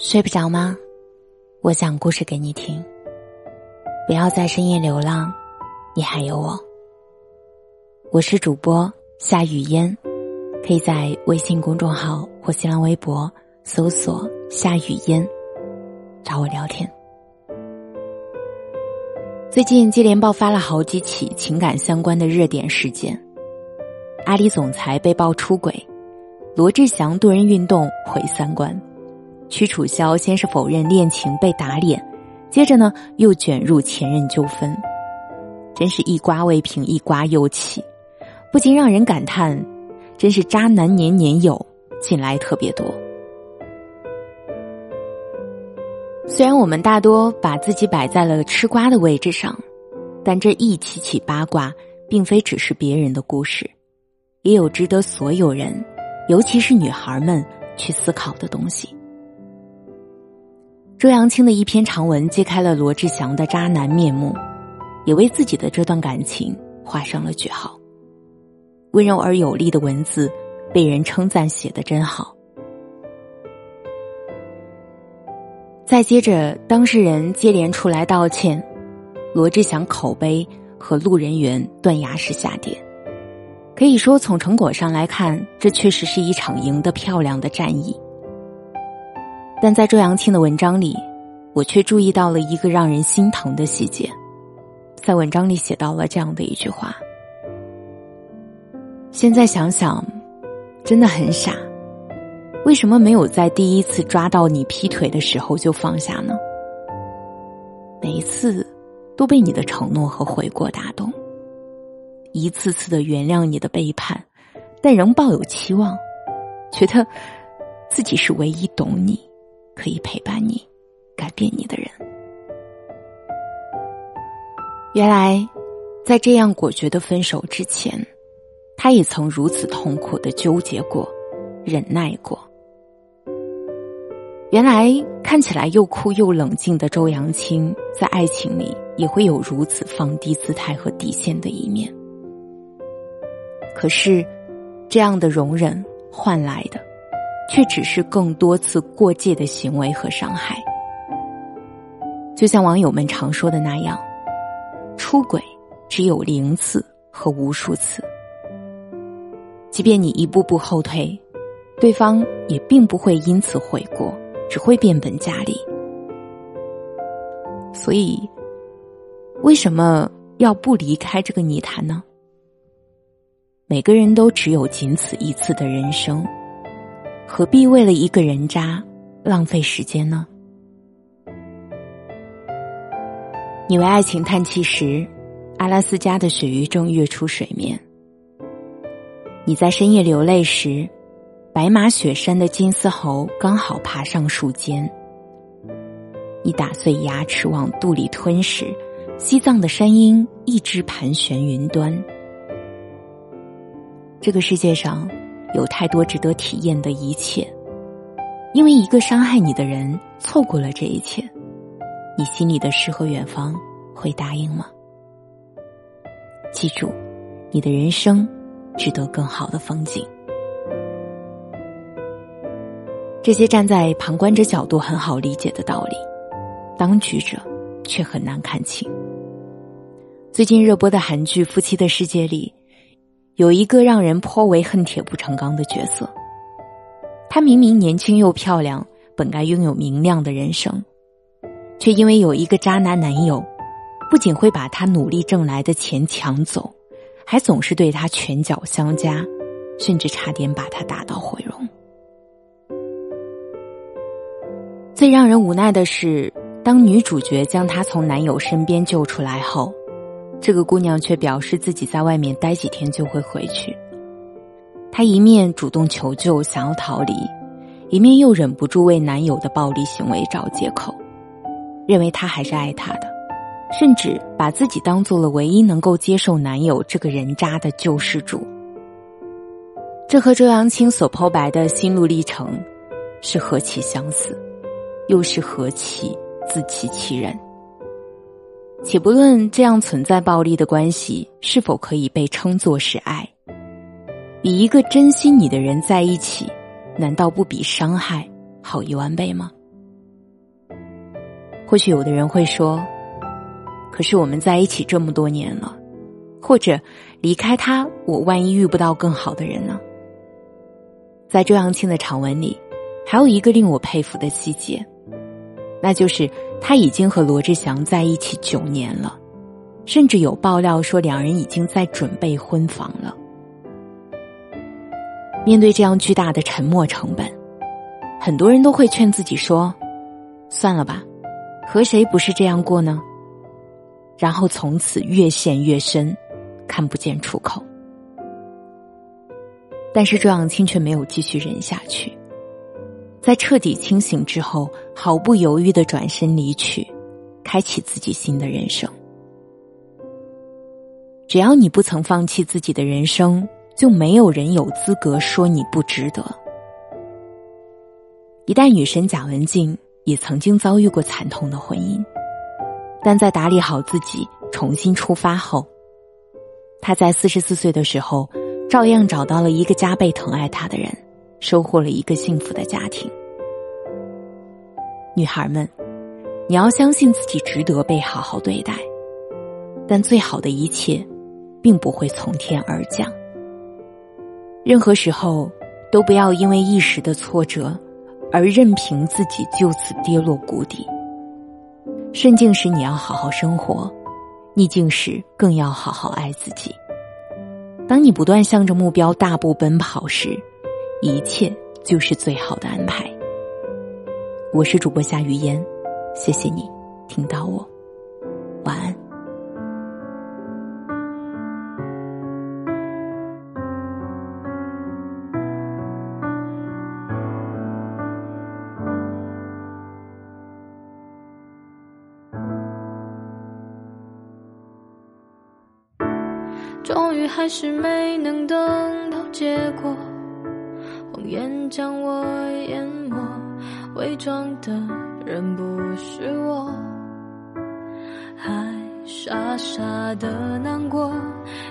睡不着吗？我讲故事给你听。不要在深夜流浪，你还有我。我是主播夏雨嫣，可以在微信公众号或新浪微博搜索“夏雨嫣”，找我聊天。最近接连爆发了好几起情感相关的热点事件：阿里总裁被曝出轨，罗志祥多人运动毁三观。屈楚萧先是否认恋情被打脸，接着呢又卷入前任纠纷，真是一瓜未平一瓜又起，不禁让人感叹，真是渣男年年有，近来特别多。虽然我们大多把自己摆在了吃瓜的位置上，但这一起起八卦，并非只是别人的故事，也有值得所有人，尤其是女孩们去思考的东西。周扬青的一篇长文揭开了罗志祥的渣男面目，也为自己的这段感情画上了句号。温柔而有力的文字，被人称赞写的真好。再接着，当事人接连出来道歉，罗志祥口碑和路人缘断崖式下跌。可以说，从成果上来看，这确实是一场赢得漂亮的战役。但在周扬青的文章里，我却注意到了一个让人心疼的细节。在文章里写到了这样的一句话：“现在想想，真的很傻，为什么没有在第一次抓到你劈腿的时候就放下呢？每一次都被你的承诺和悔过打动，一次次的原谅你的背叛，但仍抱有期望，觉得自己是唯一懂你。”可以陪伴你、改变你的人。原来，在这样果决的分手之前，他也曾如此痛苦的纠结过、忍耐过。原来，看起来又酷又冷静的周扬青，在爱情里也会有如此放低姿态和底线的一面。可是，这样的容忍换来的。却只是更多次过界的行为和伤害，就像网友们常说的那样，出轨只有零次和无数次。即便你一步步后退，对方也并不会因此悔过，只会变本加厉。所以，为什么要不离开这个泥潭呢？每个人都只有仅此一次的人生。何必为了一个人渣浪费时间呢？你为爱情叹气时，阿拉斯加的鳕鱼正跃出水面；你在深夜流泪时，白马雪山的金丝猴刚好爬上树尖；你打碎牙齿往肚里吞时，西藏的山鹰一直盘旋云端。这个世界上。有太多值得体验的一切，因为一个伤害你的人错过了这一切，你心里的诗和远方会答应吗？记住，你的人生值得更好的风景。这些站在旁观者角度很好理解的道理，当局者却很难看清。最近热播的韩剧《夫妻的世界》里。有一个让人颇为恨铁不成钢的角色，她明明年轻又漂亮，本该拥有明亮的人生，却因为有一个渣男男友，不仅会把她努力挣来的钱抢走，还总是对她拳脚相加，甚至差点把她打到毁容。最让人无奈的是，当女主角将她从男友身边救出来后。这个姑娘却表示自己在外面待几天就会回去。她一面主动求救，想要逃离，一面又忍不住为男友的暴力行为找借口，认为他还是爱她的，甚至把自己当做了唯一能够接受男友这个人渣的救世主。这和周扬青所剖白的心路历程，是何其相似，又是何其自欺欺人。且不论这样存在暴力的关系是否可以被称作是爱，与一个珍惜你的人在一起，难道不比伤害好一万倍吗？或许有的人会说：“可是我们在一起这么多年了，或者离开他，我万一遇不到更好的人呢？”在周扬青的长文里，还有一个令我佩服的细节，那就是他已经和罗志祥在一起九年了，甚至有爆料说两人已经在准备婚房了。面对这样巨大的沉默成本，很多人都会劝自己说：“算了吧。”和谁不是这样过呢？然后从此越陷越深，看不见出口。但是周扬青却没有继续忍下去，在彻底清醒之后，毫不犹豫的转身离去，开启自己新的人生。只要你不曾放弃自己的人生，就没有人有资格说你不值得。一代女神贾文静。也曾经遭遇过惨痛的婚姻，但在打理好自己、重新出发后，她在四十四岁的时候，照样找到了一个加倍疼爱她的人，收获了一个幸福的家庭。女孩们，你要相信自己值得被好好对待，但最好的一切，并不会从天而降。任何时候，都不要因为一时的挫折。而任凭自己就此跌落谷底。顺境时你要好好生活，逆境时更要好好爱自己。当你不断向着目标大步奔跑时，一切就是最好的安排。我是主播夏雨嫣，谢谢你听到我，晚安。终于还是没能等到结果，谎言将我淹没，伪装的人不是我，还傻傻的难过，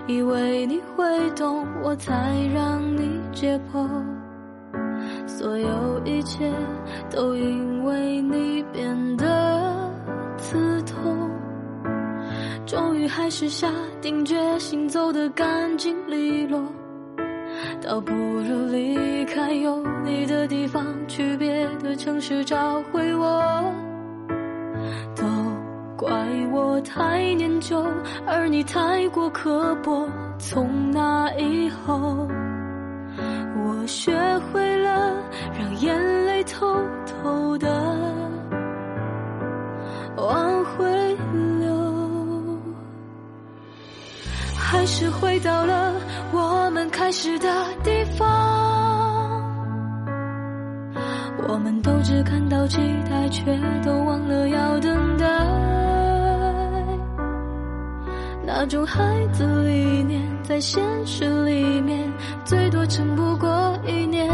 以为你会懂，我才让你解剖，所有一切都因为你变得刺痛。终于还是下定决心走得干净利落，倒不如离开有你的地方，去别的城市找回我。都怪我太念旧，而你太过刻薄。从那以后，我学会了让眼泪偷偷的往回流。还是回到了开始的地方，我们都只看到期待，却都忘了要等待。那种孩子理念，在现实里面，最多撑不过一年。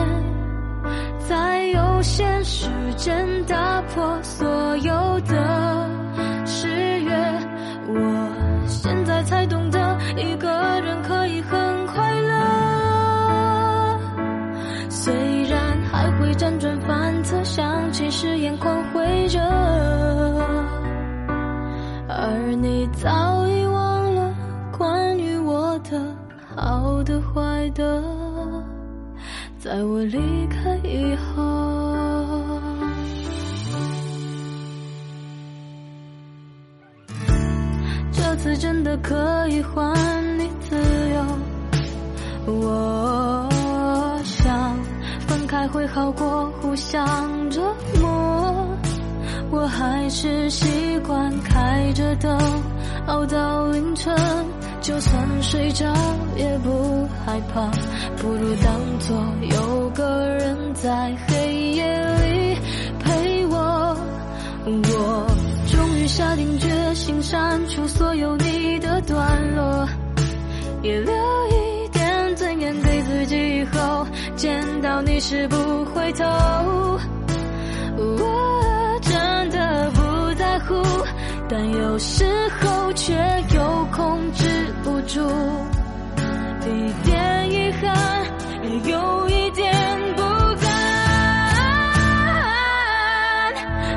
在有限时间打破所有的誓约，我现在才懂得。的坏的，在我离开以后，这次真的可以还你自由。我想分开会好过互相折磨，我还是习惯开着灯熬到凌晨，就算睡着也不害怕，不如当作有个人在黑夜里陪我。我终于下定决心删除所有你的段落，也留一点。尊严给自己，以后见到你时不回头。我真的不在乎，但有时候却又控制不住，一点遗憾，也有一点不甘，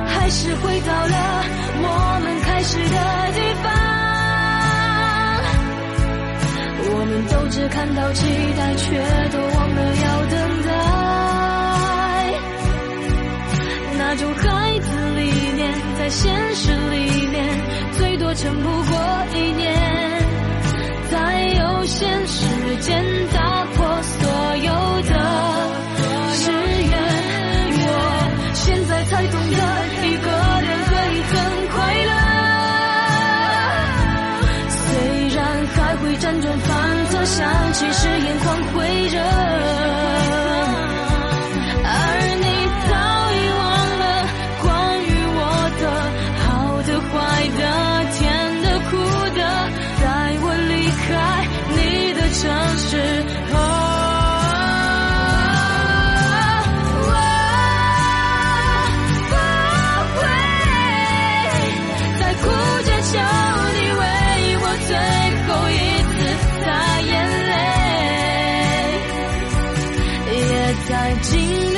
还是回到了我们开始的地方。我们都只看到期待，却都。在现实里面，最多撑不过一年。在有限时间打破所有的誓言，我现在才懂得，一个人可以很快乐。虽然还会辗转反侧，想起誓言狂会心。